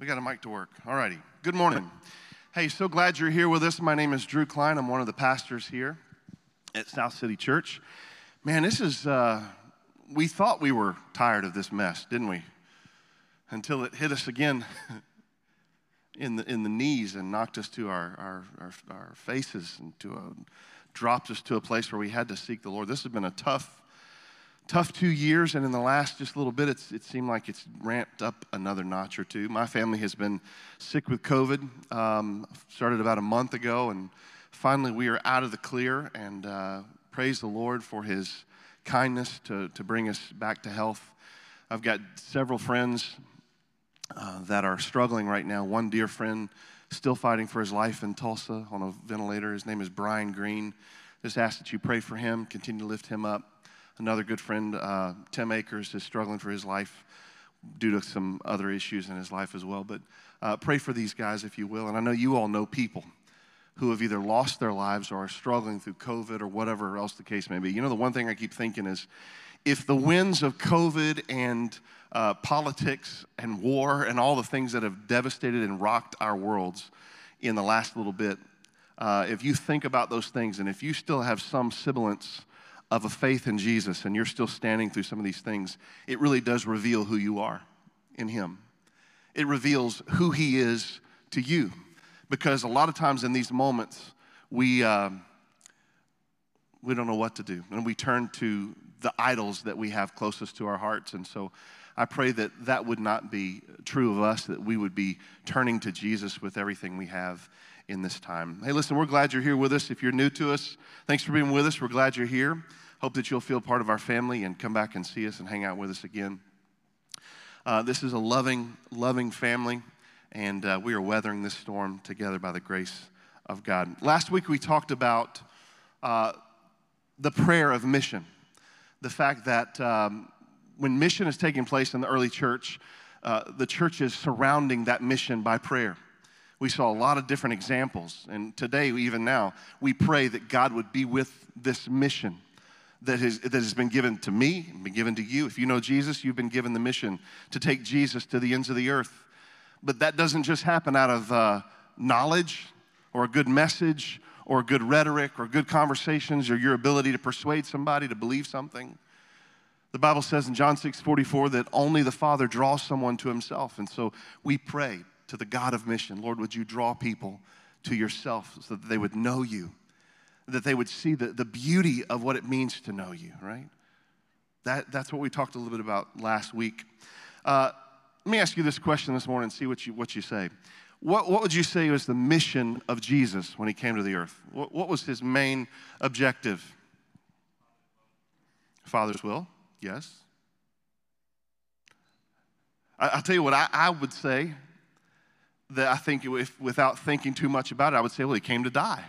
We got a mic to work. All righty. Good morning. Hey, so glad you're here with us. My name is Drew Klein. I'm one of the pastors here at South City Church. Man, this is, uh, we thought we were tired of this mess, didn't we? Until it hit us again in the, in the knees and knocked us to our, our, our, our faces and to a, dropped us to a place where we had to seek the Lord. This has been a tough tough two years, and in the last just little bit, it seemed like it's ramped up another notch or two. My family has been sick with COVID, um, started about a month ago, and finally we are out of the clear, and uh, praise the Lord for his kindness to, to bring us back to health. I've got several friends uh, that are struggling right now. One dear friend still fighting for his life in Tulsa on a ventilator. His name is Brian Green. Just ask that you pray for him, continue to lift him up. Another good friend, uh, Tim Akers, is struggling for his life due to some other issues in his life as well. But uh, pray for these guys, if you will. And I know you all know people who have either lost their lives or are struggling through COVID or whatever else the case may be. You know, the one thing I keep thinking is if the winds of COVID and uh, politics and war and all the things that have devastated and rocked our worlds in the last little bit, uh, if you think about those things and if you still have some semblance of a faith in Jesus and you're still standing through some of these things, it really does reveal who you are in Him. It reveals who He is to you. Because a lot of times in these moments, we, uh, we don't know what to do. And we turn to the idols that we have closest to our hearts. And so I pray that that would not be true of us, that we would be turning to Jesus with everything we have in this time. Hey, listen, we're glad you're here with us. If you're new to us, thanks for being with us. We're glad you're here. Hope that you'll feel part of our family and come back and see us and hang out with us again. Uh, this is a loving, loving family, and uh, we are weathering this storm together by the grace of God. Last week we talked about uh, the prayer of mission, the fact that um, when mission is taking place in the early church, uh, the church is surrounding that mission by prayer. We saw a lot of different examples, and today, even now, we pray that God would be with this mission that has, that has been given to me, been given to you. If you know Jesus, you've been given the mission to take Jesus to the ends of the earth. But that doesn't just happen out of uh, knowledge or a good message or good rhetoric or good conversations or your ability to persuade somebody to believe something. The Bible says in John 6 44 that only the Father draws someone to himself. And so we pray to the God of mission Lord, would you draw people to yourself so that they would know you that they would see the, the beauty of what it means to know you, right? That, that's what we talked a little bit about last week. Uh, let me ask you this question this morning and see what you, what you say. What, what would you say was the mission of Jesus when he came to the earth? What, what was his main objective? Father's will, yes. I, will tell you what I, I would say that I think if, without thinking too much about it, I would say, well, he came to die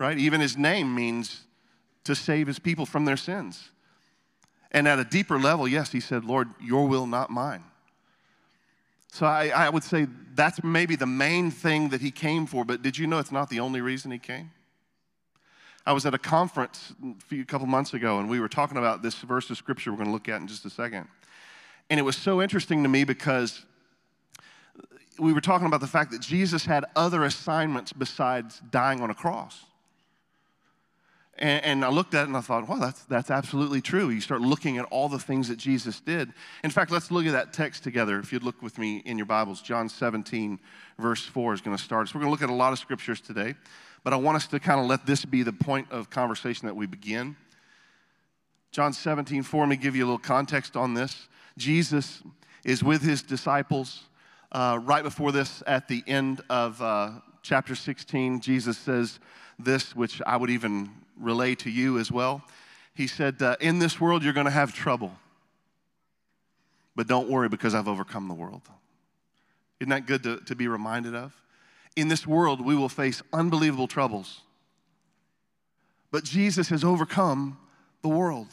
right? Even his name means to save his people from their sins. And at a deeper level, yes, he said, Lord, your will, not mine. So I, I, would say that's maybe the main thing that he came for, but did you know it's not the only reason he came? I was at a conference a, few, a couple months ago, and we were talking about this verse of scripture we're going to look at in just a second. And it was so interesting to me because we were talking about the fact that Jesus had other assignments besides dying on a cross. And, and, I looked at it and I thought, wow, that's, that's absolutely true. You start looking at all the things that Jesus did. In fact, let's look at that text together. If you'd look with me in your Bibles, John 17, verse 4 is going to start. So we're going to look at a lot of scriptures today, but I want us to kind of let this be the point of conversation that we begin. John 17, 4, let me give you a little context on this. Jesus is with his disciples. Uh, right before this, at the end of uh, chapter 16, Jesus says this, which I would even relay to you as well. He said, uh, In this world, you're going to have trouble. But don't worry because I've overcome the world. Isn't that good to, to be reminded of? In this world, we will face unbelievable troubles. But Jesus has overcome the world.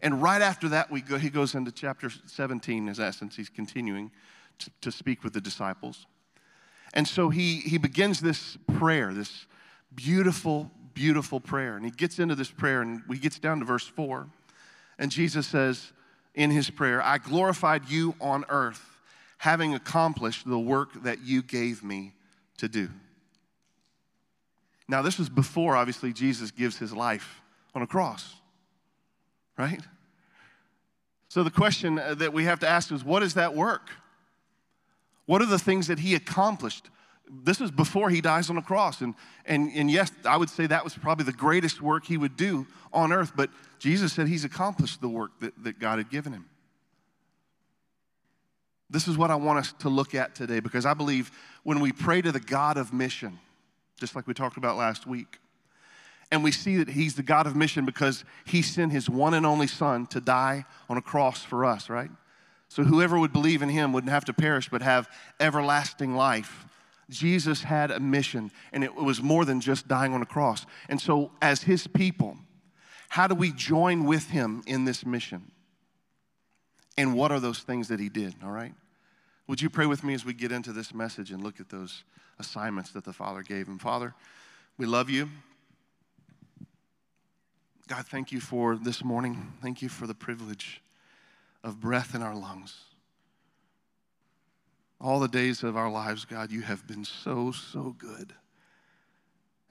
And right after that, we go, he goes into chapter 17, in essence. He's continuing to, speak with the disciples. And so he, he begins this prayer, this beautiful, beautiful prayer. And he gets into this prayer and he gets down to verse 4. And Jesus says in his prayer, I glorified you on earth, having accomplished the work that you gave me to do. Now, this was before, obviously, Jesus gives his life on a cross, right? So the question that we have to ask is what is that work? What are the things that he accomplished? This is before he dies on the cross. And, and, and yes, I would say that was probably the greatest work he would do on earth, but Jesus said he's accomplished the work that, that God had given him. This is what I want us to look at today because I believe when we pray to the God of mission, just like we talked about last week, and we see that he's the God of mission because he sent his one and only son to die on a cross for us, right? So whoever would believe in him wouldn't have to perish but have everlasting life. Jesus had a mission, and it was more than just dying on a cross. And so, as his people, how do we join with him in this mission? And what are those things that he did, all right? Would you pray with me as we get into this message and look at those assignments that the Father gave him? Father, we love you. God, thank you for this morning. Thank you for the privilege of breath in our lungs. All the days of our lives, God, you have been so, so good.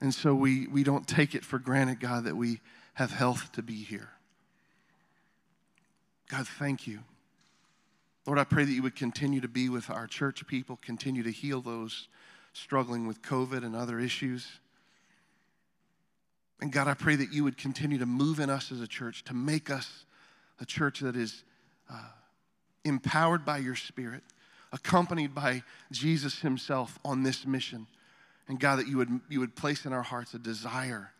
And so we, we don't take it for granted, God, that we have health to be here. God, thank you. Lord, I pray that you would continue to be with our church people, continue to heal those struggling with COVID and other issues. And God, I pray that you would continue to move in us as a church, to make us a church that is uh, empowered by your Spirit, accompanied by Jesus Himself on this mission. And God, that you would, you would place in our hearts a desire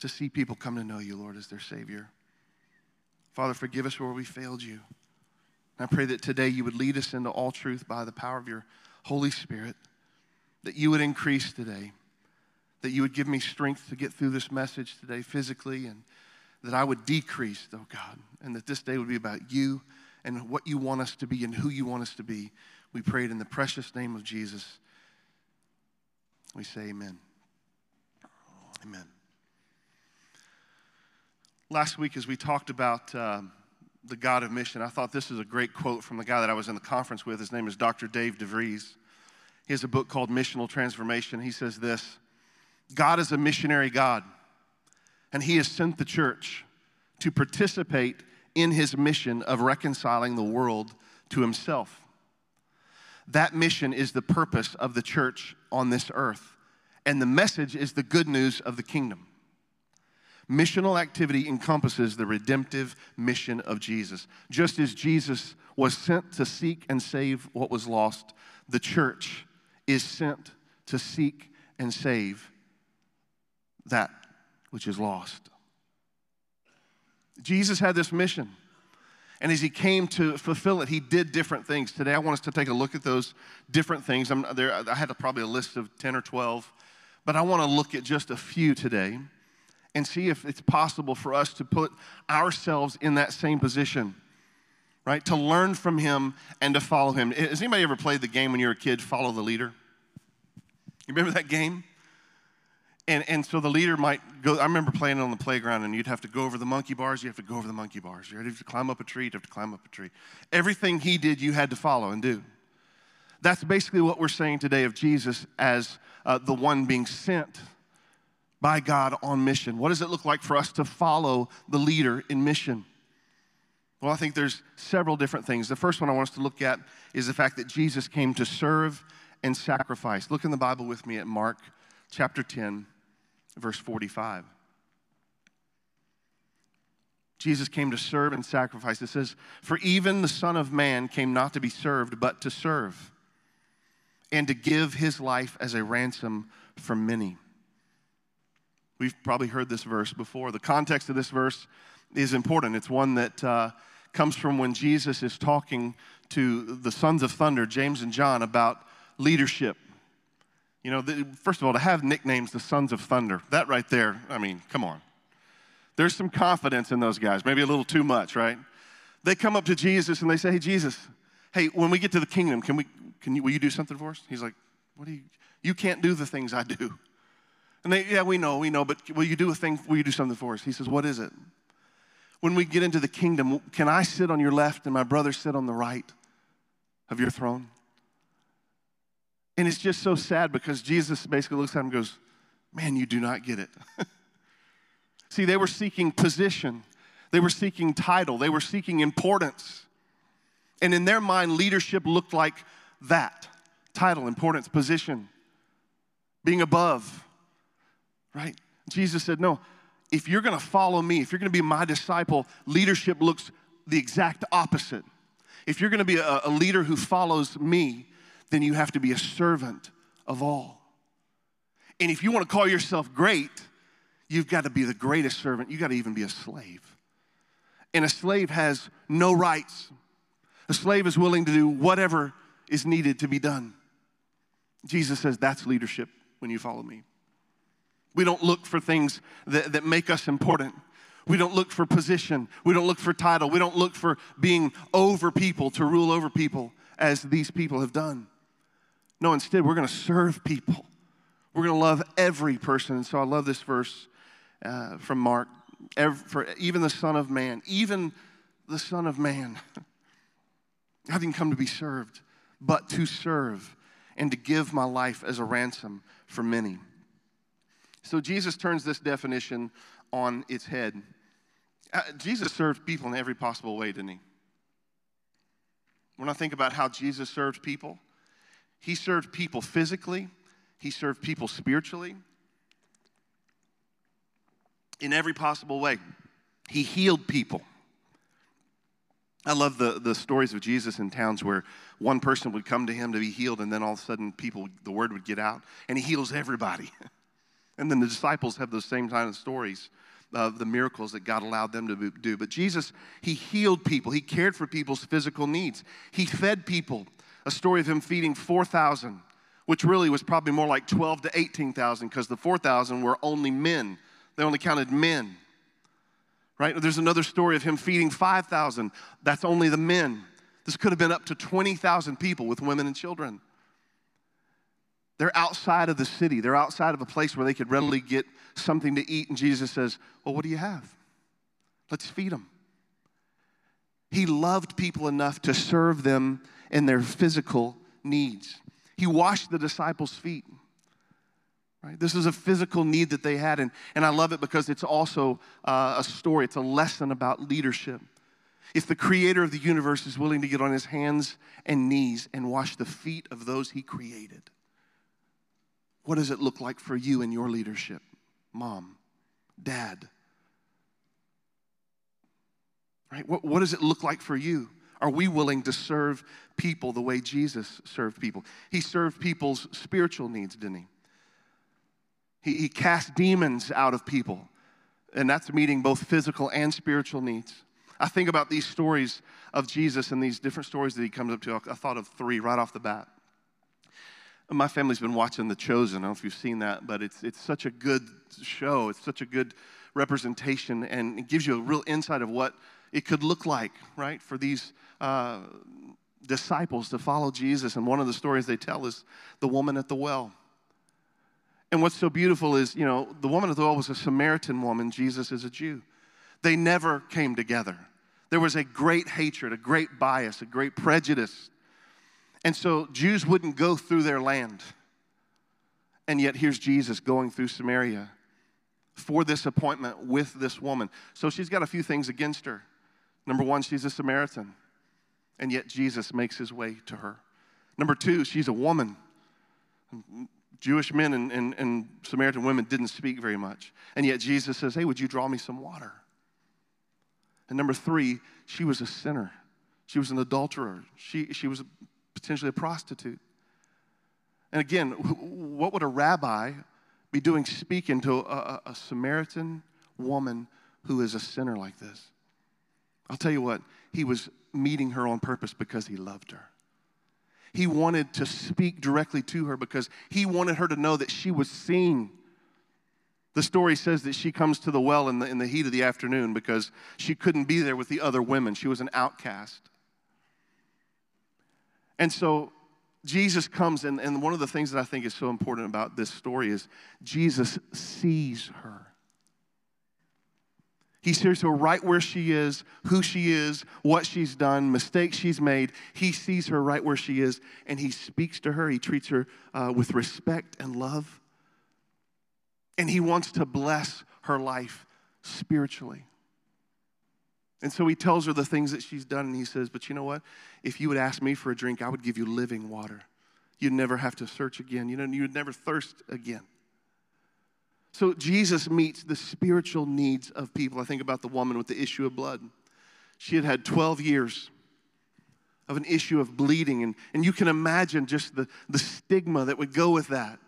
to see people come to know you, Lord, as their Savior. Father, forgive us where we failed you. And I pray that today you would lead us into all truth by the power of your Holy Spirit, that you would increase today that you would give me strength to get through this message today physically, and that I would decrease, oh God, and that this day would be about you and what you want us to be and who you want us to be. We pray it in the precious name of Jesus. We say amen. Amen. Last week, as we talked about uh, the God of mission, I thought this is a great quote from the guy that I was in the conference with. His name is Dr. Dave DeVries. He has a book called Missional Transformation. He says this God is a missionary God, and He has sent the church to participate in His mission of reconciling the world to Himself. That mission is the purpose of the church on this earth, and the message is the good news of the kingdom. Missional activity encompasses the redemptive mission of Jesus. Just as Jesus was sent to seek and save what was lost, the church is sent to seek and save that which is lost. Jesus had this mission. And as he came to fulfill it, he did different things. Today, I want us to take a look at those different things. There, I had a, probably a list of 10 or 12, but I want to look at just a few today and see if it's possible for us to put ourselves in that same position, right? To learn from him and to follow him. Has anybody ever played the game when you were a kid, Follow the Leader? You remember that game? And, and so the leader might go, I remember playing on the playground and you'd have to go over the monkey bars, you have to go over the monkey bars. You're ready to climb up a tree, you'd have to climb up a tree. Everything he did, you had to follow and do. That's basically what we're saying today of Jesus as uh, the one being sent by God on mission. What does it look like for us to follow the leader in mission? Well, I think there's several different things. The first one I want us to look at is the fact that Jesus came to serve and sacrifice. Look in the Bible with me at Mark chapter 10 verse 45. Jesus came to serve and sacrifice. It says, For even the Son of Man came not to be served, but to serve, and to give his life as a ransom for many. We've probably heard this verse before. The context of this verse is important. It's one that uh, comes from when Jesus is talking to the sons of thunder, James and John, about leadership you know, the, first of all, to have nicknames, the Sons of Thunder, that right there, I mean, come on. There's some confidence in those guys, maybe a little too much, right? They come up to Jesus and they say, Hey, Jesus, hey, when we get to the kingdom, can we, can you, will you do something for us? He's like, What do you, you can't do the things I do. And they, yeah, we know, we know, but will you do a thing, will you do something for us? He says, What is it? When we get into the kingdom, can I sit on your left and my brother sit on the right? of your throne? And it's just so sad because Jesus basically looks at him and goes, Man, you do not get it. See, they were seeking position, they were seeking title, they were seeking importance. And in their mind, leadership looked like that title, importance, position, being above, right? Jesus said, No, if you're gonna follow me, if you're gonna be my disciple, leadership looks the exact opposite. If you're gonna be a, a leader who follows me, then you have to be a servant of all. And if you wanna call yourself great, you've got to be the greatest servant. You've got to even be a slave. And a slave has no rights. A slave is willing to do whatever is needed to be done. Jesus says that's leadership when you follow me. We don't look for things that, that make us important. We don't look for position. We don't look for title. We don't look for being over people, to rule over people, as these people have done. No, instead, we're going to serve people. We're going to love every person. And so I love this verse uh, from Mark. Every, for even the Son of Man, even the Son of Man, I didn't come to be served, but to serve and to give my life as a ransom for many. So Jesus turns this definition on its head. Uh, Jesus served people in every possible way, didn't he? When I think about how Jesus served people, he served people physically, he served people spiritually, in every possible way. He healed people. I love the, the stories of Jesus in towns where one person would come to him to be healed, and then all of a sudden, people, the word would get out, and he heals everybody. and then the disciples have those same kind of stories of the miracles that God allowed them to do. But Jesus, he healed people, he cared for people's physical needs, he fed people. A story of him feeding 4,000, which really was probably more like 12 to 18,000 because the 4,000 were only men, they only counted men right? There's another story of him feeding 5,000. That's only the men. This could have been up to 20,000 people with women and children. They're outside of the city, they're outside of a place where they could readily get something to eat. And Jesus says, Well, what do you have? Let's feed them. He loved people enough to serve them in their physical needs. He washed the disciples' feet. Right? This is a physical need that they had, and, and I love it because it's also uh, a story, it's a lesson about leadership. If the creator of the universe is willing to get on his hands and knees and wash the feet of those he created, what does it look like for you in your leadership? Mom, dad. Right? What, what does it look like for you? Are we willing to serve people the way Jesus served people? He served people's spiritual needs, didn't he? He, he cast demons out of people, and that's meeting both physical and spiritual needs. I think about these stories of Jesus and these different stories that he comes up to. I thought of three right off the bat. My family's been watching The Chosen. I don't know if you've seen that, but it's, it's such a good show. It's such a good representation, and it gives you a real insight of what it could look like, right, for these uh, disciples to follow Jesus. And one of the stories they tell is the woman at the well. And what's so beautiful is, you know, the woman at the well was a Samaritan woman, Jesus is a Jew. They never came together. There was a great hatred, a great bias, a great prejudice. And so Jews wouldn't go through their land. And yet here's Jesus going through Samaria for this appointment with this woman. So she's got a few things against her. Number one, she's a Samaritan, and yet Jesus makes his way to her. Number two, she's a woman. Jewish men and, and, and Samaritan women didn't speak very much. And yet Jesus says, Hey, would you draw me some water? And number three, she was a sinner. She was an adulterer. She, she was potentially a prostitute. And again, what would a rabbi be doing speaking to a, a, Samaritan woman who is a sinner like this? I'll tell you what, he was meeting her on purpose because he loved her. He wanted to speak directly to her because he wanted her to know that she was seen. The story says that she comes to the well in the, in the heat of the afternoon because she couldn't be there with the other women. She was an outcast. And so Jesus comes, and, and one of the things that I think is so important about this story is Jesus sees her. He sees her right where she is, who she is, what she's done, mistakes she's made. He sees her right where she is, and he speaks to her. He treats her uh, with respect and love. And he wants to bless her life spiritually. And so he tells her the things that she's done, and he says, But you know what? If you would ask me for a drink, I would give you living water. You'd never have to search again. You know, you'd never thirst again. So Jesus meets the spiritual needs of people. I think about the woman with the issue of blood. She had had 12 years of an issue of bleeding, and, and you can imagine just the, the stigma that would go with that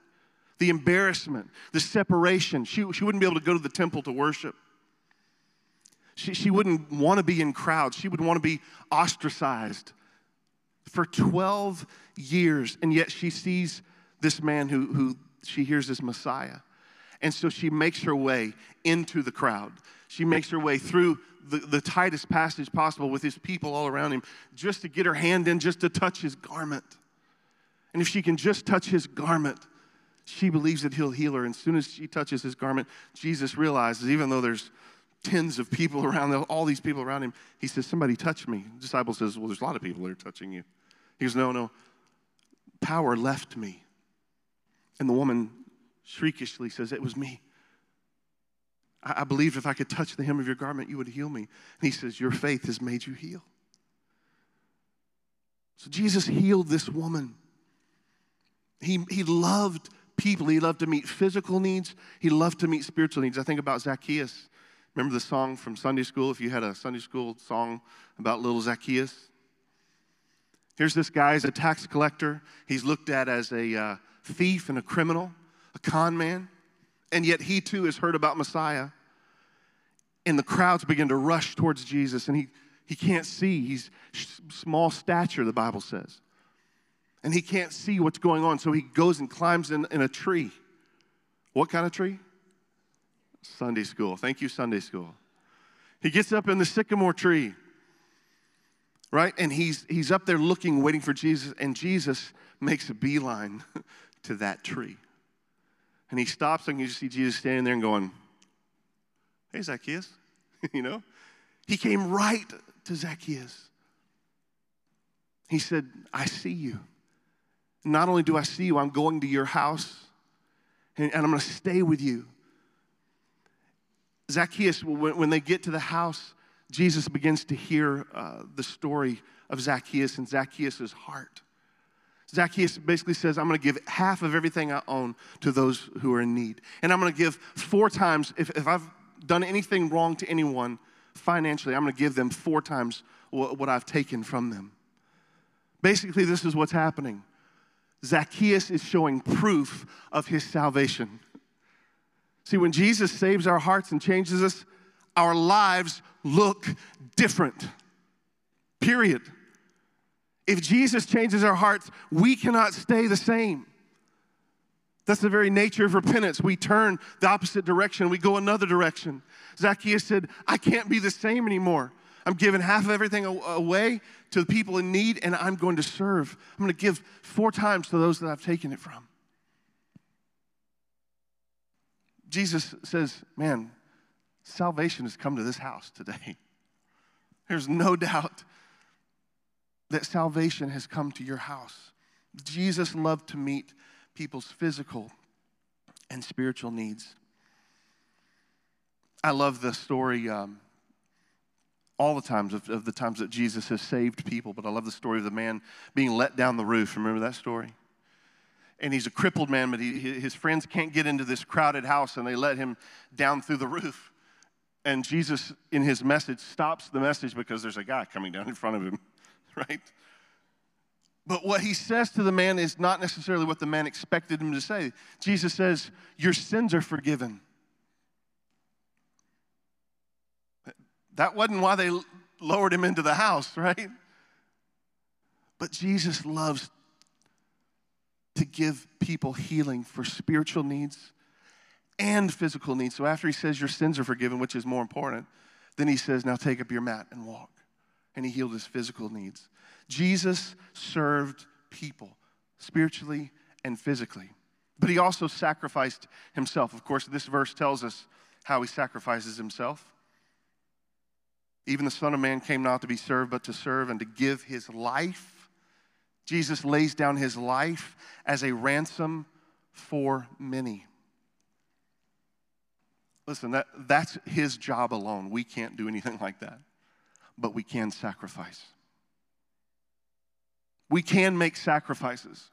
the embarrassment, the separation. She, she wouldn't be able to go to the temple to worship. She, she wouldn't want to be in crowds. She would want to be ostracized for 12 years. And yet she sees this man who, who she hears is Messiah. And so she makes her way into the crowd. She makes her way through the, the tightest passage possible with his people all around him just to get her hand in, just to touch his garment. And if she can just touch his garment, she believes that he'll heal her. And as soon as she touches his garment, Jesus realizes, even though there's tens of people around, all these people around him, he says, Somebody touch me. The disciple says, Well, there's a lot of people that are touching you. He goes, No, no. Power left me. And the woman shriekishly says, It was me. I, I believed if I could touch the hem of your garment, you would heal me. And he says, Your faith has made you heal. So Jesus healed this woman. He, he loved people. He loved to meet physical needs. He loved to meet spiritual needs. I think about Zacchaeus. Remember the song from Sunday school? If you had a Sunday school song about little Zacchaeus? Here's this guy, he's a tax collector. He's looked at as a uh, thief and a criminal con man, and yet he too has heard about Messiah. And the crowds begin to rush towards Jesus, and he, he can't see. He's small stature, the Bible says. And he can't see what's going on, so he goes and climbs in, in a tree. What kind of tree? Sunday school. Thank you, Sunday school. He gets up in the sycamore tree, right? And he's, he's up there looking, waiting for Jesus, and Jesus makes a beeline to that tree. And he stops, and you see Jesus standing there and going, Hey, Zacchaeus. you know? He came right to Zacchaeus. He said, I see you. Not only do I see you, I'm going to your house and, and I'm going to stay with you. Zacchaeus, when, when, they get to the house, Jesus begins to hear uh, the story of Zacchaeus and Zacchaeus' heart. Zacchaeus basically says, I'm going to give half of everything I own to those who are in need. And I'm going to give four times, if, if I've done anything wrong to anyone financially, I'm going to give them four times what, I've taken from them. Basically, this is what's happening. Zacchaeus is showing proof of his salvation. See, when Jesus saves our hearts and changes us, our lives look different. Period. If Jesus changes our hearts, we cannot stay the same. That's the very nature of repentance. We turn the opposite direction, we go another direction. Zacchaeus said, I can't be the same anymore. I'm giving half of everything away to the people in need, and I'm going to serve. I'm going to give four times to those that I've taken it from. Jesus says, Man, salvation has come to this house today. There's no doubt that salvation has come to your house. Jesus loved to meet people's physical and spiritual needs. I love the story um, all the times of, of, the times that Jesus has saved people, but I love the story of the man being let down the roof. Remember that story? And he's a crippled man, but he, his friends can't get into this crowded house, and they let him down through the roof. And Jesus, in his message, stops the message because there's a guy coming down in front of him. right? But what he says to the man is not necessarily what the man expected him to say. Jesus says, Your sins are forgiven. That wasn't why they lowered him into the house, right? But Jesus loves to give people healing for spiritual needs and physical needs. So after he says, Your sins are forgiven, which is more important, then he says, Now take up your mat and walk and he healed his physical needs. Jesus served people spiritually and physically, but he also sacrificed himself. Of course, this verse tells us how he sacrifices himself. Even the Son of Man came not to be served, but to serve and to give his life. Jesus lays down his life as a ransom for many. Listen, that, that's his job alone. We can't do anything like that, but we can sacrifice. We can make sacrifices.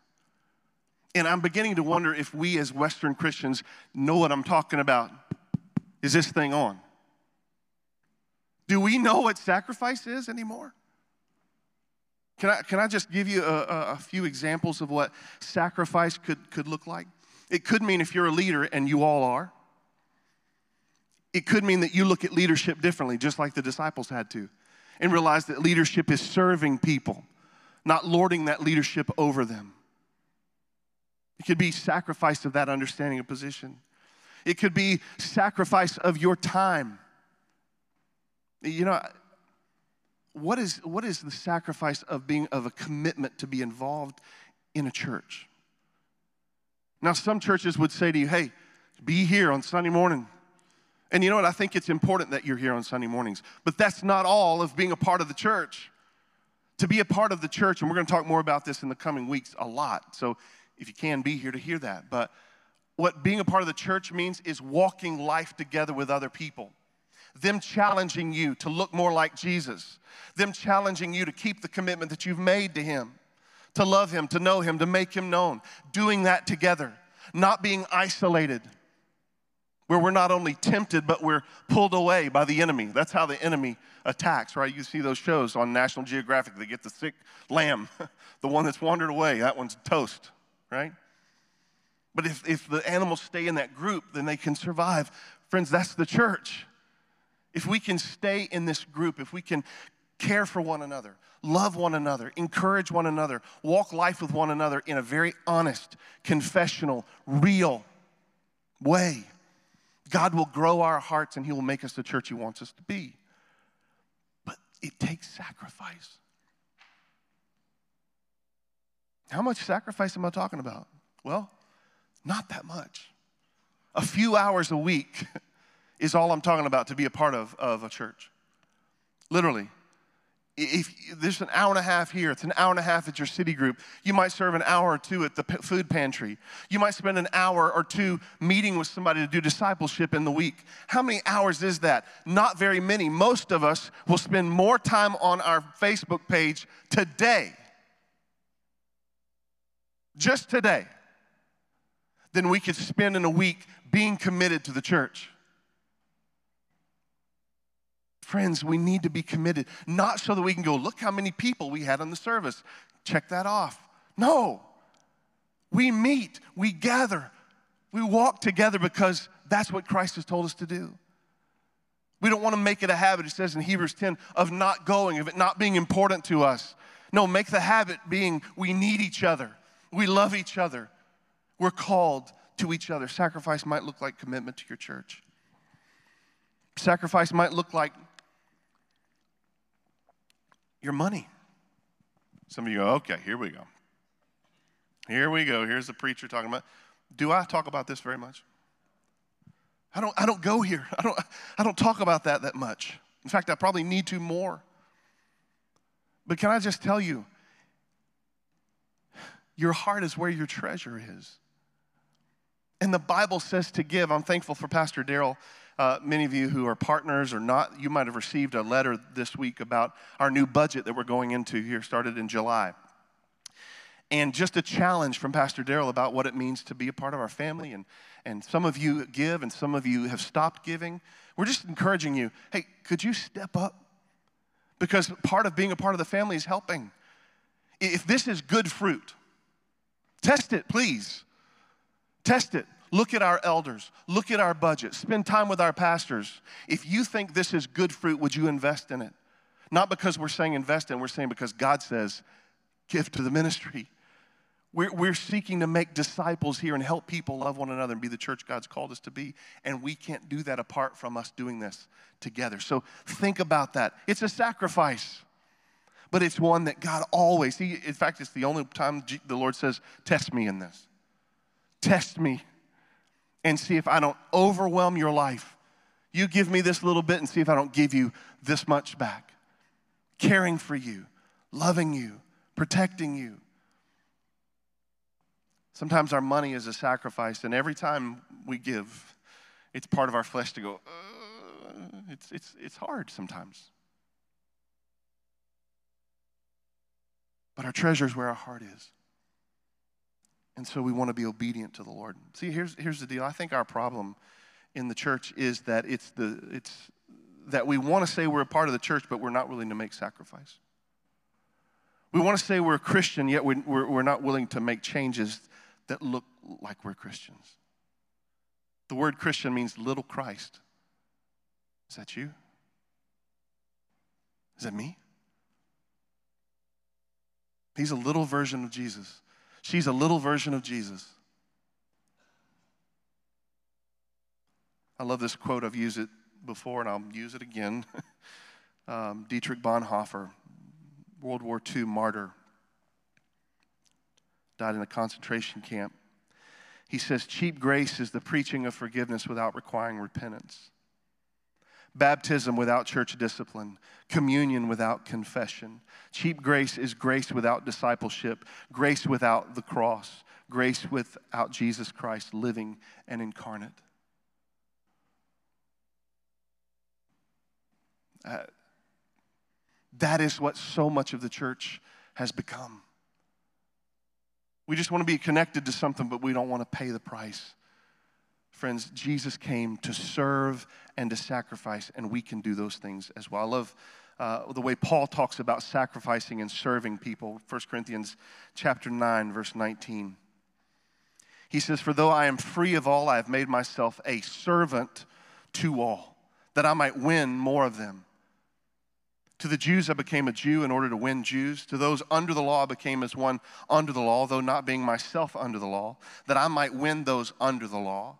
And I'm beginning to wonder if we as Western Christians know what I'm talking about. Is this thing on? Do we know what sacrifice is anymore? Can I, can I just give you a, a, few examples of what sacrifice could, could look like? It could mean if you're a leader, and you all are, it could mean that you look at leadership differently, just like the disciples had to, and realize that leadership is serving people, not lording that leadership over them. It could be sacrifice of that understanding of position. It could be sacrifice of your time. You know, what is, what is the sacrifice of being of a commitment to be involved in a church? Now, some churches would say to you, hey, be here on Sunday morning. And you know what? I think it's important that you're here on Sunday mornings, but that's not all of being a part of the church. To be a part of the church, and we're going to talk more about this in the coming weeks a lot. So if you can, be here to hear that. But what being a part of the church means is walking life together with other people them challenging you to look more like Jesus, them challenging you to keep the commitment that you've made to Him, to love Him, to know Him, to make Him known. Doing that together, not being isolated, where we're not only tempted, but we're pulled away by the enemy. That's how the enemy attacks, right? You see those shows on National Geographic, they get the sick lamb, the one that's wandered away, that one's toast, right? But if, if the animals stay in that group, then they can survive. Friends, that's the church if we can stay in this group, if we can care for one another, love one another, encourage one another, walk life with one another in a very honest, confessional, real way, God will grow our hearts and He will make us the church He wants us to be. But it takes sacrifice. How much sacrifice am I talking about? Well, not that much. A few hours a week is all I'm talking about to be a part of, of a church. Literally. If there's an hour and a half here, it's an hour and a half at your city group. You might serve an hour or two at the food pantry. You might spend an hour or two meeting with somebody to do discipleship in the week. How many hours is that? Not very many. Most of us will spend more time on our Facebook page today, just today, than we could spend in a week being committed to the church. Friends, we need to be committed, not so that we can go, look how many people we had on the service. Check that off. No. We meet, we gather, we walk together because that's what Christ has told us to do. We don't want to make it a habit, it says in Hebrews 10, of not going, of it not being important to us. No, make the habit being we need each other, we love each other, we're called to each other. Sacrifice might look like commitment to your church. Sacrifice might look like your money. Some of you go, okay, here we go. Here we go. Here's the preacher talking about. Do I talk about this very much? I don't, I don't go here. I don't, I don't talk about that that much. In fact, I probably need to more. But can I just tell you, your heart is where your treasure is. And the Bible says to give. I'm thankful for Pastor Daryl uh, many of you who are partners or not, you might have received a letter this week about our new budget that we're going into here, started in July. And just a challenge from Pastor Daryl about what it means to be a part of our family. And, and some of you give, and some of you have stopped giving. We're just encouraging you hey, could you step up? Because part of being a part of the family is helping. If this is good fruit, test it, please. Test it. Look at our elders. Look at our budget. Spend time with our pastors. If you think this is good fruit, would you invest in it? Not because we're saying invest in, we're saying because God says give to the ministry. We're, we're seeking to make disciples here and help people love one another and be the church God's called us to be. And we can't do that apart from us doing this together. So think about that. It's a sacrifice, but it's one that God always, he, in fact, it's the only time the Lord says, Test me in this. Test me and see if I don't overwhelm your life. You give me this little bit and see if I don't give you this much back. Caring for you, loving you, protecting you. Sometimes our money is a sacrifice, and every time we give, it's part of our flesh to go, uh, it's, it's, it's hard sometimes. But our treasure is where our heart is. And so we want to be obedient to the Lord. See, here's, here's the deal. I think our problem in the church is that it's, the, it's that we want to say we're a part of the church, but we're not willing to make sacrifice. We want to say we're a Christian, yet we're, we're, we're not willing to make changes that look like we're Christians. The word Christian means little Christ. Is that you? Is that me? He's a little version of Jesus. She's a little version of Jesus. I love this quote. I've used it before and I'll use it again. um, Dietrich Bonhoeffer, World War II martyr, died in a concentration camp. He says, Cheap grace is the preaching of forgiveness without requiring repentance baptism without church discipline, communion without confession. Cheap grace is grace without discipleship, grace without the cross, grace without Jesus Christ living and incarnate. Uh, that is what so much of the church has become. We just want to be connected to something, but we don't want to pay the price. Friends, Jesus came to serve and to sacrifice, and we can do those things as well. I love uh, the way Paul talks about sacrificing and serving people. 1 Corinthians chapter 9, verse 19. He says, For though I am free of all, I have made myself a servant to all, that I might win more of them. To the Jews, I became a Jew in order to win Jews. To those under the law, I became as one under the law, though not being myself under the law, that I might win those under the law.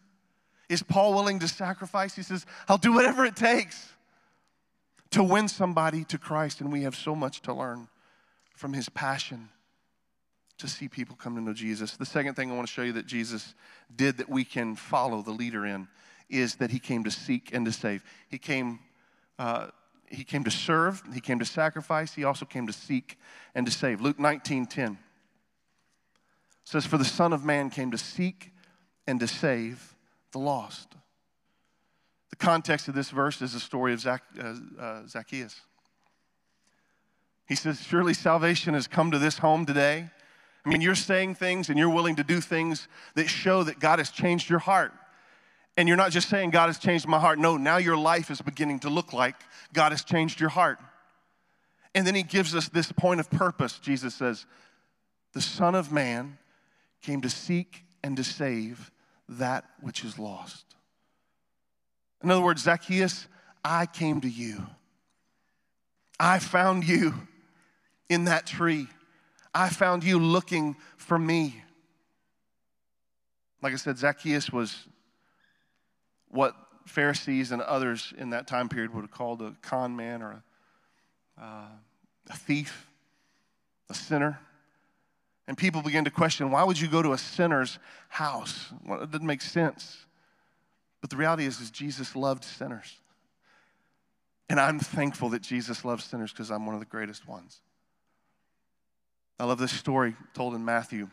Is Paul willing to sacrifice? He says, I'll do whatever it takes to win somebody to Christ. And we have so much to learn from his passion to see people come to know Jesus. The second thing I want to show you that Jesus did that we can follow the leader in is that he came to seek and to save. He came, uh, he came to serve, he came to sacrifice, he also came to seek and to save. Luke 19 10 says, For the Son of Man came to seek and to save the lost. The context of this verse is the story of Zac, uh, uh, Zacchaeus. He says, Surely salvation has come to this home today. I mean, you're saying things and you're willing to do things that show that God has changed your heart. And you're not just saying, God has changed my heart. No, now your life is beginning to look like God has changed your heart. And then he gives us this point of purpose. Jesus says, The Son of Man came to seek and to save that which is lost. In other words, Zacchaeus, I came to you. I found you in that tree. I found you looking for me. Like I said, Zacchaeus was what Pharisees and others in that time period would have called a con man or a, uh, a thief, a sinner. And people begin to question why would you go to a sinner's house? Well, it doesn't make sense. But the reality is, is Jesus loved sinners. And I'm thankful that Jesus loves sinners because I'm one of the greatest ones. I love this story told in Matthew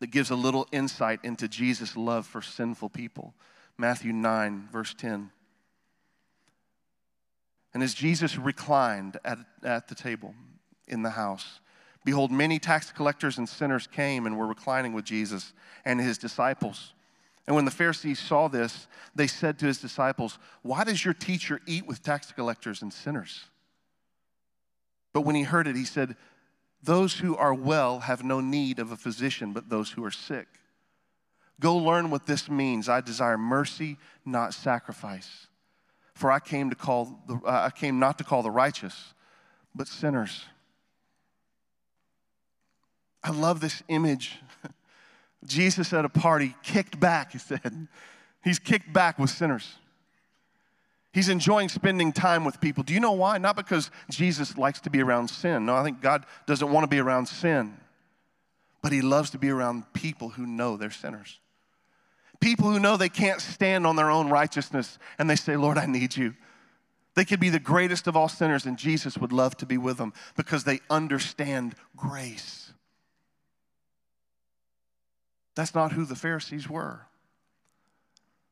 that gives a little insight into Jesus' love for sinful people. Matthew 9, verse 10. And as Jesus reclined at, at the table in the house, Behold, many tax collectors and sinners came and were reclining with Jesus and his disciples. And when the Pharisees saw this, they said to his disciples, Why does your teacher eat with tax collectors and sinners? But when he heard it, he said, Those who are well have no need of a physician, but those who are sick. Go learn what this means. I desire mercy, not sacrifice For I came to call the, uh, I came not to call the righteous, but sinners. I love this image. Jesus at a party kicked back, he said. He's kicked back with sinners. He's enjoying spending time with people. Do you know why? Not because Jesus likes to be around sin. No, I think God doesn't want to be around sin. But he loves to be around people who know they're sinners. People who know they can't stand on their own righteousness and they say, Lord, I need you. They could be the greatest of all sinners, and Jesus would love to be with them because they understand grace. That's not who the Pharisees were.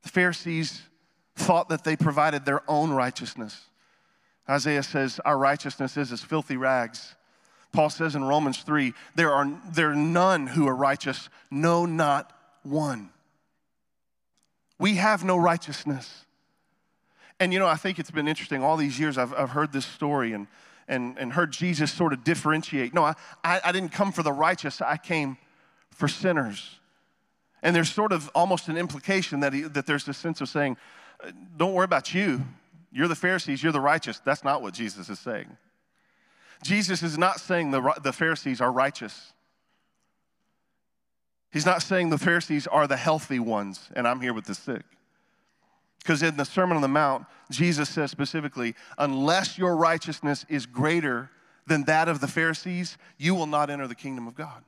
The Pharisees thought that they provided their own righteousness. Isaiah says, Our righteousness is as filthy rags. Paul says in Romans 3, there are, there are none who are righteous, no, not one. We have no righteousness. And you know, I think it's been interesting all these years I've, I've heard this story and, and, and heard Jesus sort of differentiate. No, I, I, I didn't come for the righteous, I came for sinners. And there's sort of almost an implication that, he, that there's this sense of saying, uh, don't worry about you. You're the Pharisees, you're the righteous. That's not what Jesus is saying. Jesus is not saying the, the Pharisees are righteous. He's not saying the Pharisees are the healthy ones, and I'm here with the sick. Because in the Sermon on the Mount, Jesus says specifically, unless your righteousness is greater than that of the Pharisees, you will not enter the kingdom of God,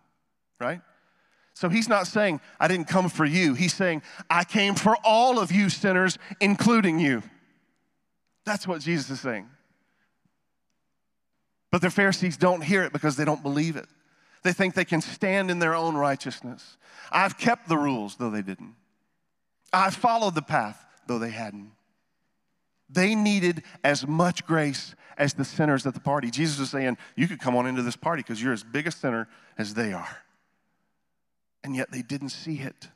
right? So he's not saying, I didn't come for you. He's saying, I came for all of you sinners, including you. That's what Jesus is saying. But the Pharisees don't hear it because they don't believe it. They think they can stand in their own righteousness. I've kept the rules, though they didn't. I followed the path, though they hadn't. They needed as much grace as the sinners at the party. Jesus was saying, You could come on into this party because you're as big a sinner as they are. And yet they didn't see it.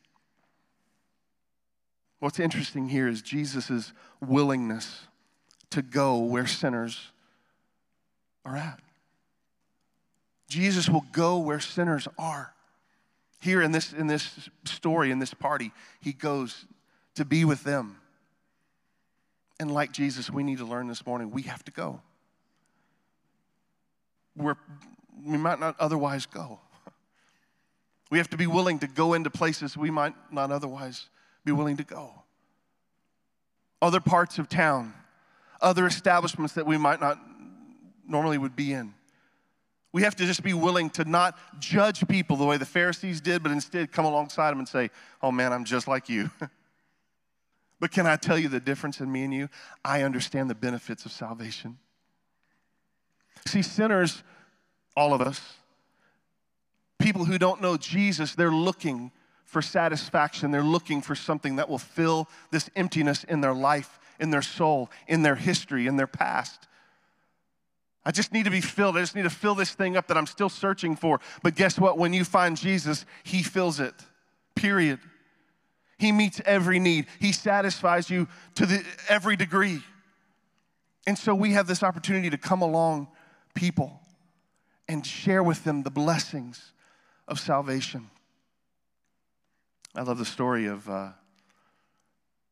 What's interesting here is Jesus' willingness to go where sinners are at. Jesus will go where sinners are. Here in this, in this story, in this party, he goes to be with them. And like Jesus, we need to learn this morning we have to go. We're, we might not otherwise go. We have to be willing to go into places we might not otherwise be willing to go. Other parts of town, other establishments that we might not normally would be in. We have to just be willing to not judge people the way the Pharisees did, but instead come alongside them and say, Oh man, I'm just like you. but can I tell you the difference in me and you? I understand the benefits of salvation. See, sinners, all of us, people who don't know Jesus, they're looking for satisfaction. They're looking for something that will fill this emptiness in their life, in their soul, in their history, in their past. I just need to be filled. I just need to fill this thing up that I'm still searching for. But guess what? When you find Jesus, He fills it. Period. He meets every need. He satisfies you to the, every degree. And so we have this opportunity to come along people and share with them the blessings of salvation. I love the story of uh,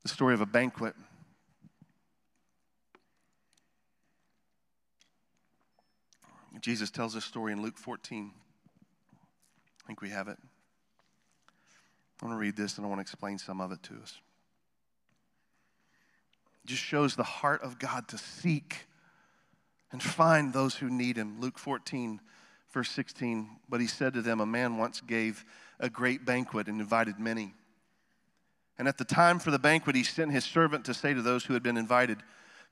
the story of a banquet. Jesus tells this story in Luke 14. I think we have it. I want to read this and I want to explain some of it to us. It just shows the heart of God to seek and find those who need Him. Luke 14, verse 16. But He said to them, A man once gave a great banquet and invited many. And at the time for the banquet, he sent his servant to say to those who had been invited,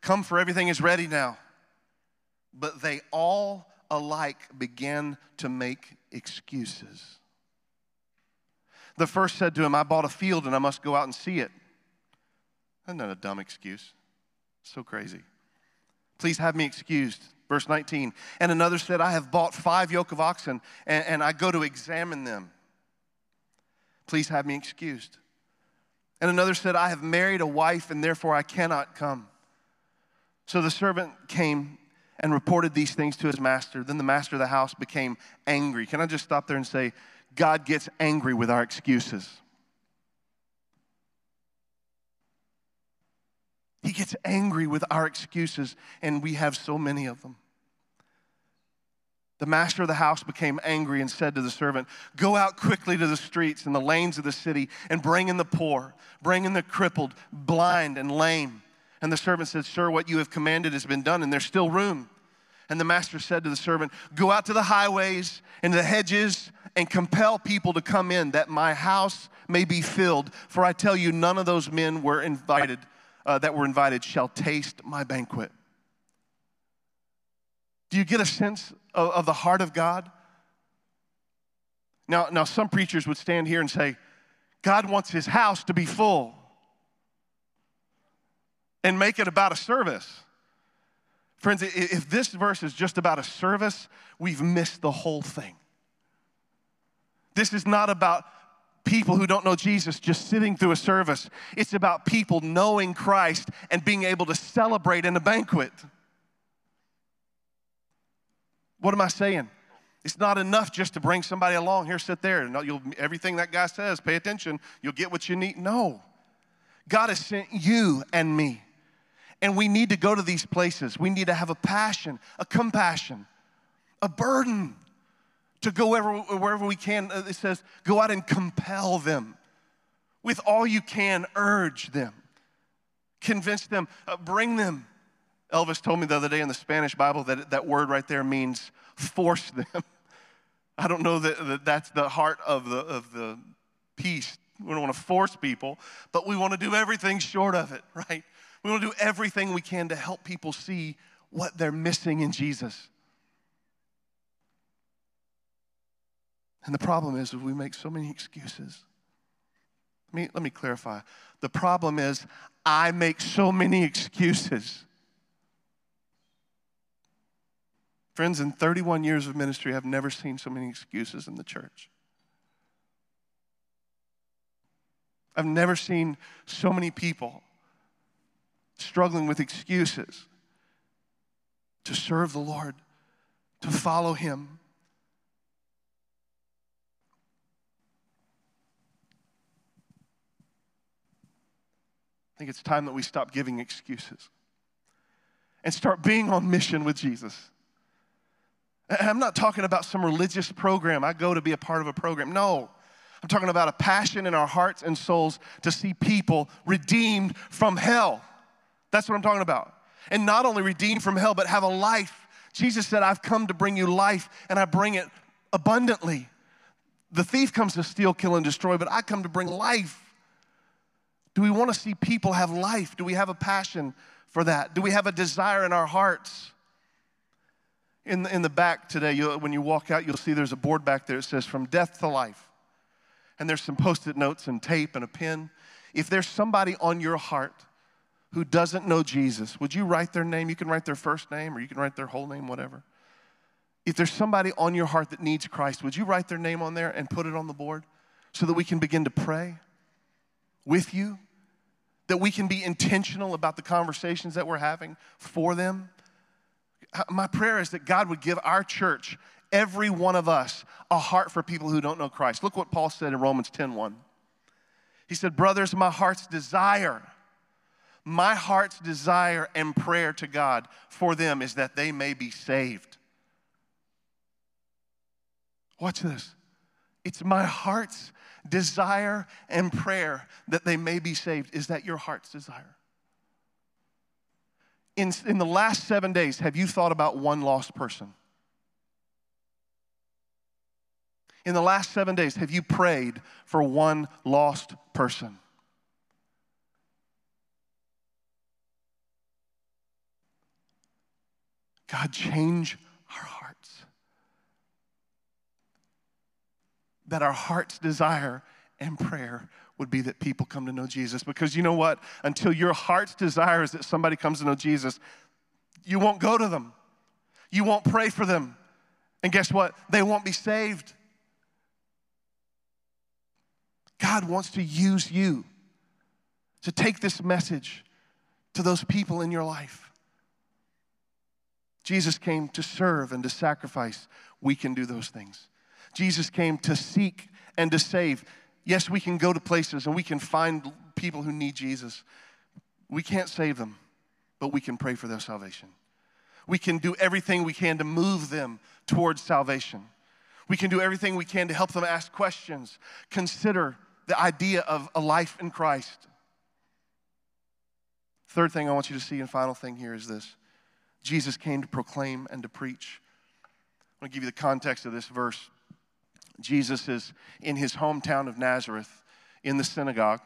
Come, for everything is ready now. But they all alike began to make excuses. The first said to him, I bought a field and I must go out and see it. Isn't that a dumb excuse? So crazy. Please have me excused. Verse 19. And another said, I have bought five yoke of oxen and, and I go to examine them. Please have me excused. And another said, I have married a wife and therefore I cannot come. So the servant came and reported these things to his master. Then the master of the house became angry. Can I just stop there and say, God gets angry with our excuses? He, gets angry with our excuses, and we have so many of them. The master of the house became angry and said to the servant, Go out quickly to the streets and the lanes of the city and bring in the poor, bring in the crippled, blind, and lame. And the servant said, Sir, what you have commanded has been done, and there's still room. And the master said to the servant, Go out to the highways and the hedges and compel people to come in, that my house may be filled. For I tell you, none of those men were invited, uh, that were invited shall taste my banquet. Do you get a sense of, of the heart of God? Now, now, some preachers would stand here and say, God wants his house to be full and make it about a service. Friends, if this verse is just about a service, we've missed the whole thing. This is not about people who don't know Jesus just sitting through a service. It's about people knowing Christ and being able to celebrate in a banquet. What am I saying? It's not enough just to bring somebody along. Here, sit there. And everything that guy says, pay attention. You'll get what you need. No. God has sent you and me. And we need to go to these places. We need to have a passion, a compassion, a burden to go wherever, wherever we can. Uh, it says, go out and compel them. With all you can, urge them, convince them, uh, bring them Elvis told me the other day in the Spanish Bible that that word right there means force them. I don't know that, that that's the heart of the, of the peace. We don't want to force people, but we want to do everything short of it, right? We want to do everything we can to help people see what they're missing in Jesus. And the problem is, is we make so many excuses. Let me, let me clarify. The problem is, I make so many excuses. Friends, in 31 years of ministry, I've never seen so many excuses in the church. I've never seen so many people struggling with excuses to serve the Lord, to follow Him. I think it's time that we stop giving excuses and start being on mission with Jesus. I'm not talking about some religious program. I go to be a part of a program. No. I'm talking about a passion in our hearts and souls to see people redeemed from hell. That's what I'm talking about. And not only redeemed from hell, but have a life. Jesus said, I've come to bring you life, and I bring it abundantly. The thief comes to steal, kill, and destroy, but I come to bring life. Do we want to see people have life? Do we have a passion for that? Do we have a desire in our hearts? In the, in the back today, when you walk out, you'll see there's a board back there that says From Death to Life. And there's some post it notes and tape and a pen. If there's somebody on your heart who doesn't know Jesus, would you write their name? You can write their first name or you can write their whole name, whatever. If there's somebody on your heart that needs Christ, would you write their name on there and put it on the board so that we can begin to pray with you? That we can be intentional about the conversations that we're having for them? my prayer is that God would give our church, every one of us, a heart for people who don't know Christ. Look what Paul said in Romans 10:1. He said, "Brothers, my heart's desire, my heart's desire and prayer to God for them is that they may be saved." Watch this. It's my heart's desire and prayer that they may be saved. Is that your heart's desire? in, in the last seven days, have you thought about one lost person? In the last seven days, have you prayed for one lost person? God, change our hearts. That our heart's desire and prayer would be that people come to know Jesus. Because you know what? Until your heart's desire is that somebody comes to know Jesus, you won't go to them. You won't pray for them. And guess what? They won't be saved. God wants to use you to take this message to those people in your life. Jesus came to serve and to sacrifice. We can do those things. Jesus came to seek and to save. Yes, we can go to places and we can find people who need Jesus. We can't save them. but we can pray for their salvation. We can do everything we can to move them towards salvation. We can do everything we can to help them ask questions, consider the idea of a life in Christ. Third thing I want you to see, and final thing here is this Jesus came to proclaim and to preach. I'm going to give you the context of this verse. Jesus is in his hometown of Nazareth in the synagogue.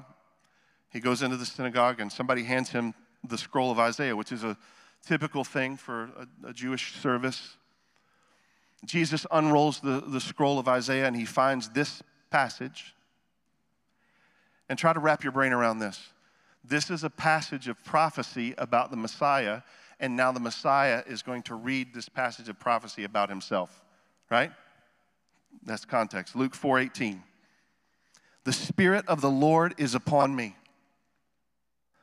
He goes into the synagogue, and somebody hands him the scroll of Isaiah, which is a typical thing for a, a Jewish service. Jesus unrolls the, the scroll of Isaiah and he finds this passage. And try to wrap your brain around this. This is a passage of prophecy about the Messiah, and now the Messiah is going to read this passage of prophecy about himself, right? That's context. Luke 4:18. The spirit of the Lord is upon me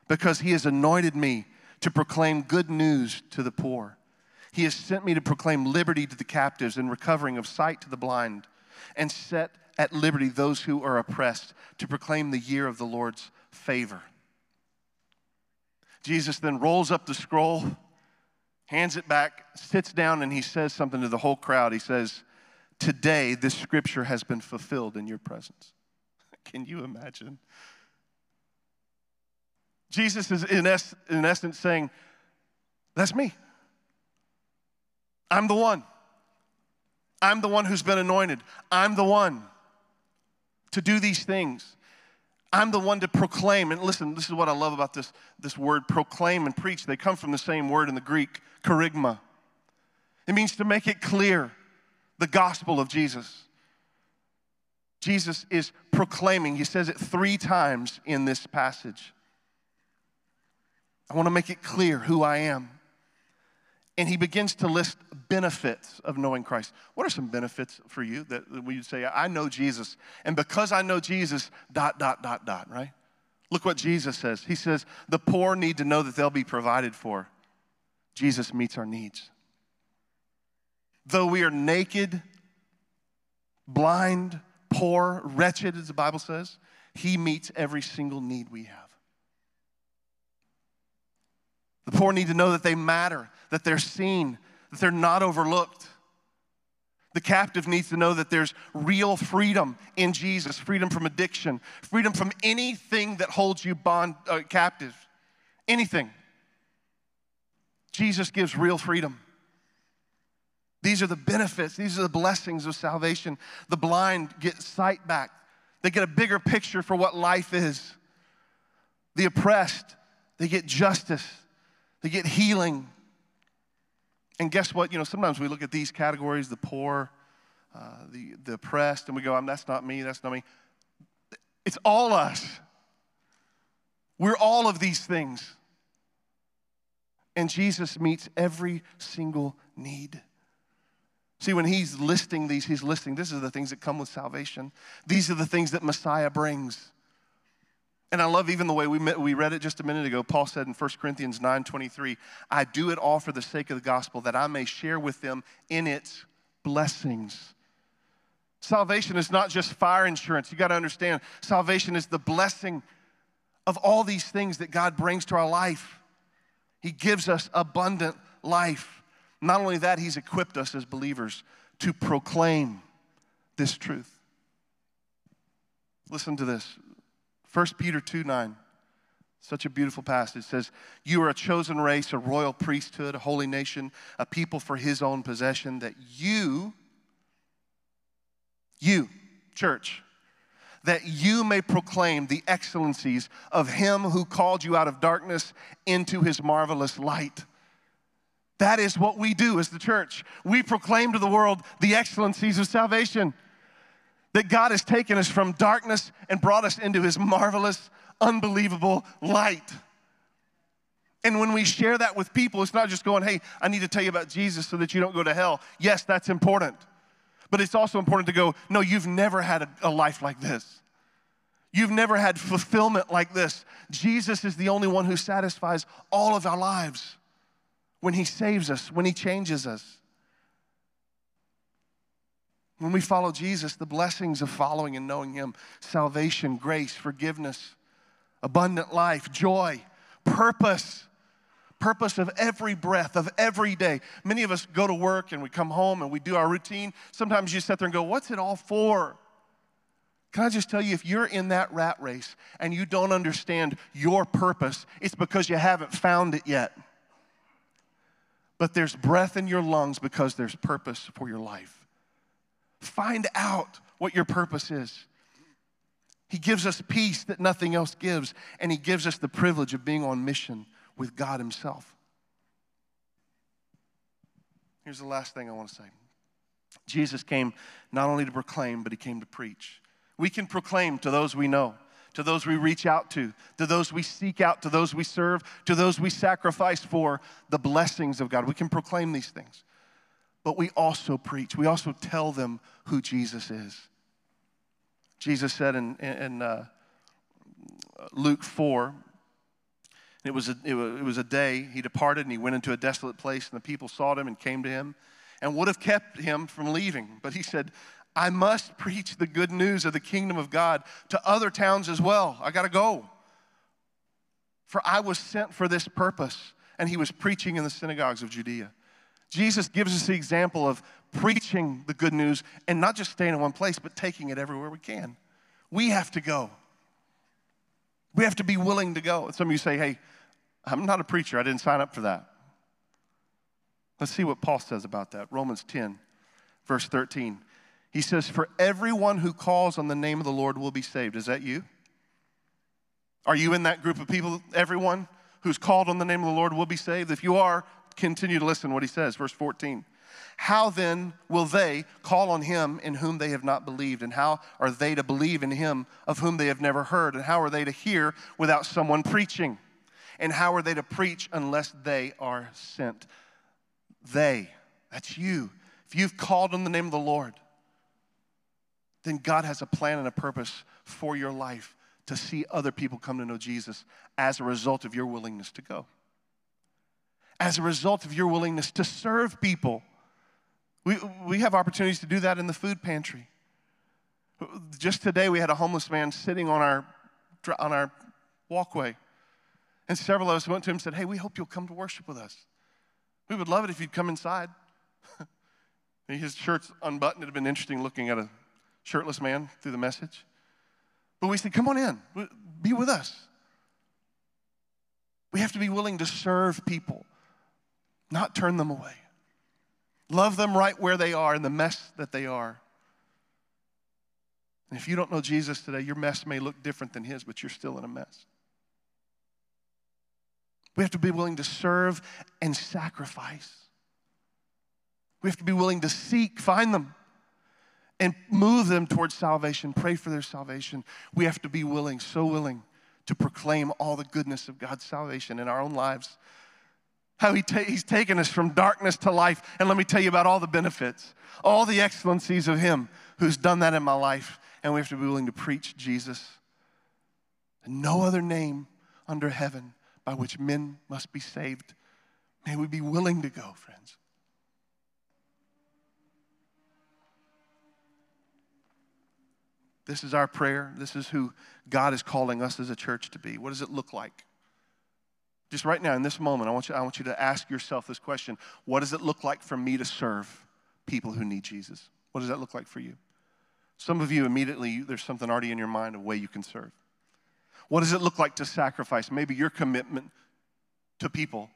because he has anointed me to proclaim good news to the poor. He has sent me to proclaim liberty to the captives and recovering of sight to the blind, and set at liberty those who are oppressed, to proclaim the year of the Lord's favor. Jesus then rolls up the scroll, hands it back, sits down, and he says something to the whole crowd. He says, Today, this scripture has been fulfilled in your presence. Can you imagine? Jesus is, in, es- in essence, saying, That's me. I'm the one. I'm the one who's been anointed. I'm the one to do these things. I'm the one to proclaim. And listen, this is what I love about this, this word proclaim and preach. They come from the same word in the Greek, kerygma. It means to make it clear the gospel of Jesus. Jesus is proclaiming, he says it three times in this passage. I want to make it clear who I am. And he begins to list benefits of knowing Christ. What are some benefits for you that, we say, I know Jesus, and because I know Jesus, dot, dot, dot, dot, right? Look what Jesus says. He says, The poor need to know that they'll be provided for. Jesus meets our needs. Though we are naked, blind, poor, wretched, as the Bible says, He meets every single need we have. The poor need to know that they matter, that they're seen, that they're not overlooked. The captive needs to know that there's real freedom in Jesus freedom from addiction, freedom from anything that holds you bond, uh, captive. Anything. Jesus gives real freedom. These are the benefits, these are the blessings of salvation. The blind get sight back, they get a bigger picture for what life is. The oppressed, they get justice. They get healing. And guess what? You know, sometimes we look at these categories the poor, uh, the, the oppressed, and we go, that's not me, that's not me. It's all us. We're all of these things. And Jesus meets every single need. See, when he's listing these, he's listing, this is the things that come with salvation. These are the things that Messiah brings. And I love even the way we, met, we read it just a minute ago. Paul said in 1 Corinthians 9 23, I do it all for the sake of the gospel, that I may share with them in its blessings. Salvation is not just fire insurance. You got to understand, salvation is the blessing of all these things that God brings to our life. He gives us abundant life. Not only that, He's equipped us as believers to proclaim this truth. Listen to this. 1 Peter 2 9. Such a beautiful passage. It says, You are a chosen race, a royal priesthood, a holy nation, a people for his own possession, that you, you, church, that you may proclaim the excellencies of him who called you out of darkness into his marvelous light. That is what we do as the church. We proclaim to the world the excellencies of salvation that God has taken us from darkness and brought us into his marvelous, unbelievable light. And when we share that with people, it's not just going, hey, I need to tell you about Jesus so that you don't go to hell. Yes, that's important. But it's also important to go, no, you've never had a, a life like this. You've never had fulfillment like this. Jesus is the only one who satisfies all of our lives when he saves us, when he changes us. When we follow Jesus, the blessings of following and knowing Him salvation, grace, forgiveness, abundant life, joy, purpose, purpose of every breath, of every day. Many of us go to work and we come home and we do our routine. Sometimes you sit there and go, What's it all for? Can I just tell you, if you're in that rat race and you don't understand your purpose, it's because you haven't found it yet. But there's breath in your lungs because there's purpose for your life. Find out what your purpose is. He gives us peace that nothing else gives, and He gives us the privilege of being on mission with God Himself. Here's the last thing I want to say Jesus came not only to proclaim, but He came to preach. We can proclaim to those we know, to those we reach out to, to those we seek out, to those we serve, to those we sacrifice for the blessings of God. We can proclaim these things. But we also preach, we also tell them who Jesus is. Jesus said in, in uh, Luke 4, it was, a, it was a day he departed and he went into a desolate place, and the people sought him and came to him and would have kept him from leaving. But he said, I must preach the good news of the kingdom of God to other towns as well. I got to go. For I was sent for this purpose. And he was preaching in the synagogues of Judea. Jesus gives us the example of preaching the good news and not just staying in one place, but taking it everywhere we can. We have to go. We have to be willing to go. Some of you say, hey, I'm not a preacher. I didn't sign up for that. Let's see what Paul says about that. Romans 10, verse 13. He says, For everyone who calls on the name of the Lord will be saved. Is that you? Are you in that group of people? Everyone who's called on the name of the Lord will be saved? If you are, continue to listen to what he says. Verse 14. How then will they call on him in whom they have not believed? And how are they to believe in him of whom they have never heard? And how are they to hear without someone preaching? And how are they to preach unless they are sent? They, that's you. If you've called on the name of the Lord, then God has a plan and a purpose for your life to see other people come to know Jesus as a result of your willingness to go. As a result of your willingness to serve people we, we have opportunities to do that in the food pantry. Just today, we had a homeless man sitting on our, on our walkway. And several of us went to him and said, Hey, we hope you'll come to worship with us. We would love it if you'd come inside. His shirt's unbuttoned. It would have been interesting looking at a shirtless man through the message. But we said, Come on in, be with us. We have to be willing to serve people, not turn them away. Love them right where they are in the mess that they are. And if you don't know Jesus today, your mess may look different than his, but you're still in a mess. We have to be willing to serve and sacrifice. We have to be willing to seek, find them, and move them towards salvation, pray for their salvation. We have to be willing, so willing, to proclaim all the goodness of God's salvation in our own lives how he ta- he's taken us from darkness to life. And let me tell you about all the benefits, all the excellencies of him who's done that in my life. And we have to be willing to preach Jesus. And no other name under heaven by which men must be saved. May we be willing to go, friends. This is our prayer. This is who God is calling us as a church to be. What does it look like? Just right now, in this moment, I want, you, I want you to ask yourself this question What does it look like for me to serve people who need Jesus? What does that look like for you? Some of you immediately, there's something already in your mind, a way you can serve. What does it look like to sacrifice? Maybe your commitment to people,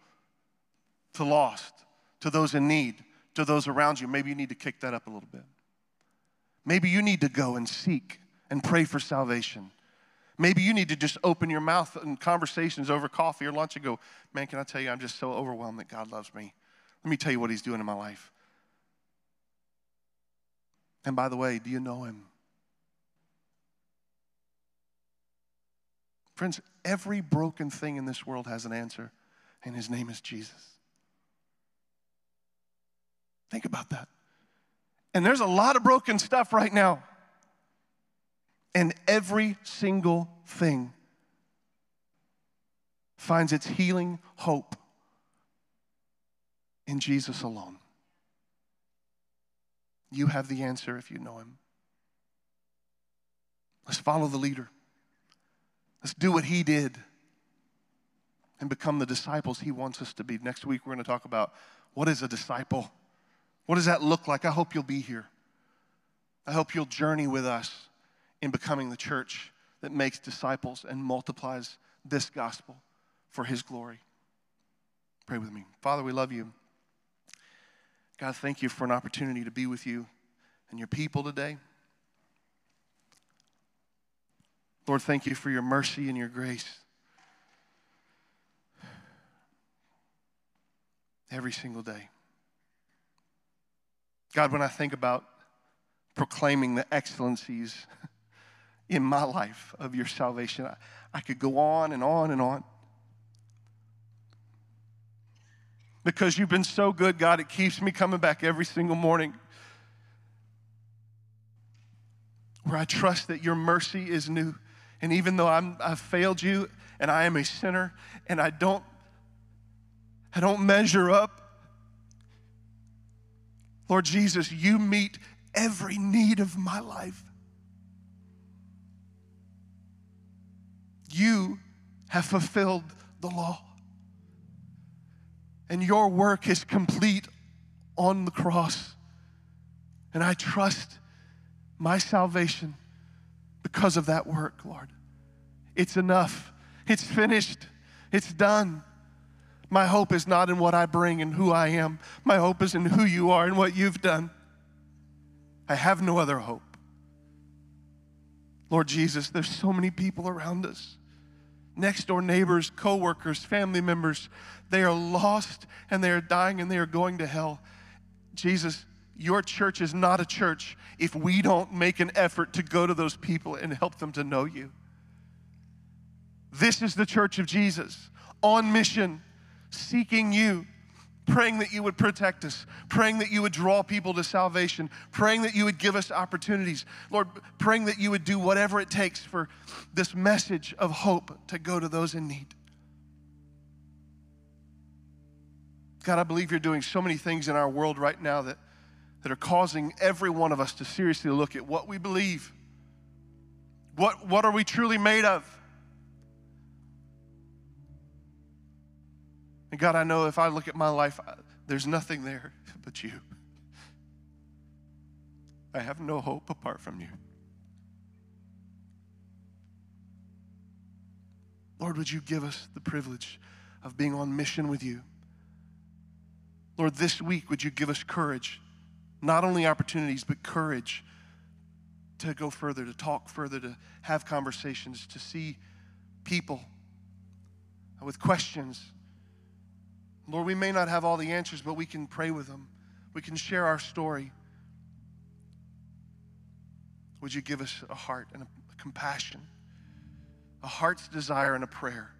to lost, to those in need, to those around you. Maybe you need to kick that up a little bit. Maybe you need to go and seek and pray for salvation. Maybe you need to just open your mouth in conversations over coffee or lunch and go, Man, can I tell you, I'm just so overwhelmed that God loves me. Let me tell you what He's doing in my life. And by the way, do you know Him? Friends, every broken thing in this world has an answer, and His name is Jesus. Think about that. And there's a lot of broken stuff right now. And every single thing finds its healing hope in Jesus alone. You have the answer if you know Him. Let's follow the leader. Let's do what He did. and become the disciples He wants us to be. Next week, we're going to talk about what is a disciple? What does that look like? I hope you'll be here. I hope you'll journey with us in becoming the church that makes disciples and multiplies this gospel for His glory. Pray with me. Father, we love you. God, thank you for an opportunity to be with you and your people today. Lord, thank you for your mercy and your grace. Every single day. God, when I think about proclaiming the excellencies in my life of your salvation, I, I could go on and on and on. Because you've been so good, God, it keeps me coming back every single morning. Where I trust that your mercy is new. And even though I'm, I've failed you and I am a sinner and I don't, I don't measure up, Lord Jesus, you meet every need of my life. You have fulfilled the law. And your work is complete on the cross. And I trust my salvation because of that work, Lord. It's enough. It's finished. It's done. My hope is not in what I bring and who I am. My hope is in who you are and what you've done. I have no other hope. Lord Jesus, there's so many people around us next door neighbors, coworkers, family members. They are lost and they are dying and they are going to hell. Jesus, your church is not a church if we don't make an effort to go to those people and help them to know you. This is the church of Jesus on mission seeking you, praying that you would protect us, praying that you would draw people to salvation, praying that you would give us opportunities. Lord, praying that you would do whatever it takes for this message of hope to go to those in need. God, I believe you're doing so many things in our world right now that, that are causing every one of us to seriously look at what we believe. What, what are we truly made of? And God, I know if I look at my life, there's nothing there but you. I have no hope apart from you. Lord, would you give us the privilege of being on mission with you? Lord, this week, would you give us courage? Not only opportunities, but courage to go further, to talk further, to have conversations, to see people with questions Lord, we may not have all the answers, but we can pray with them. We can share our story. Would you give us a heart and a, compassion, a heart's desire and a prayer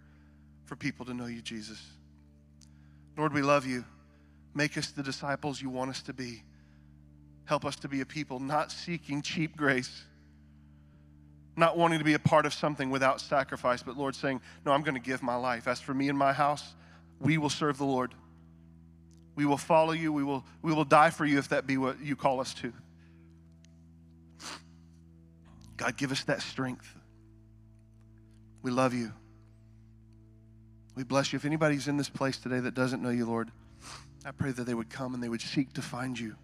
for people to know you, Jesus? Lord, we love you. Make us the disciples you want us to be. Help us to be a people not seeking cheap grace, not wanting to be a part of something without sacrifice, but Lord saying, No, I'm going to give my life. As for me and my house, we will serve the Lord. We will follow you. We will, we will die for you if that be what you call us to. God, give us that strength. We love you. We bless you. If anybody's in this place today that doesn't know you, Lord, I pray that they would come and they would seek to find you,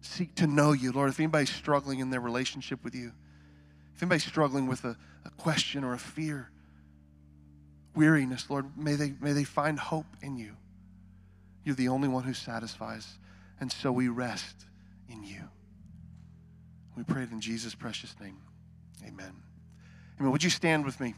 seek to know you. Lord, if anybody's struggling in their relationship with you, if anybody's struggling with a, a question or a fear, weariness, Lord, may they, may they find hope in you. You're the only one who satisfies. And so we rest in you. We pray it in Jesus' precious name. Amen. Amen. Would you stand with me?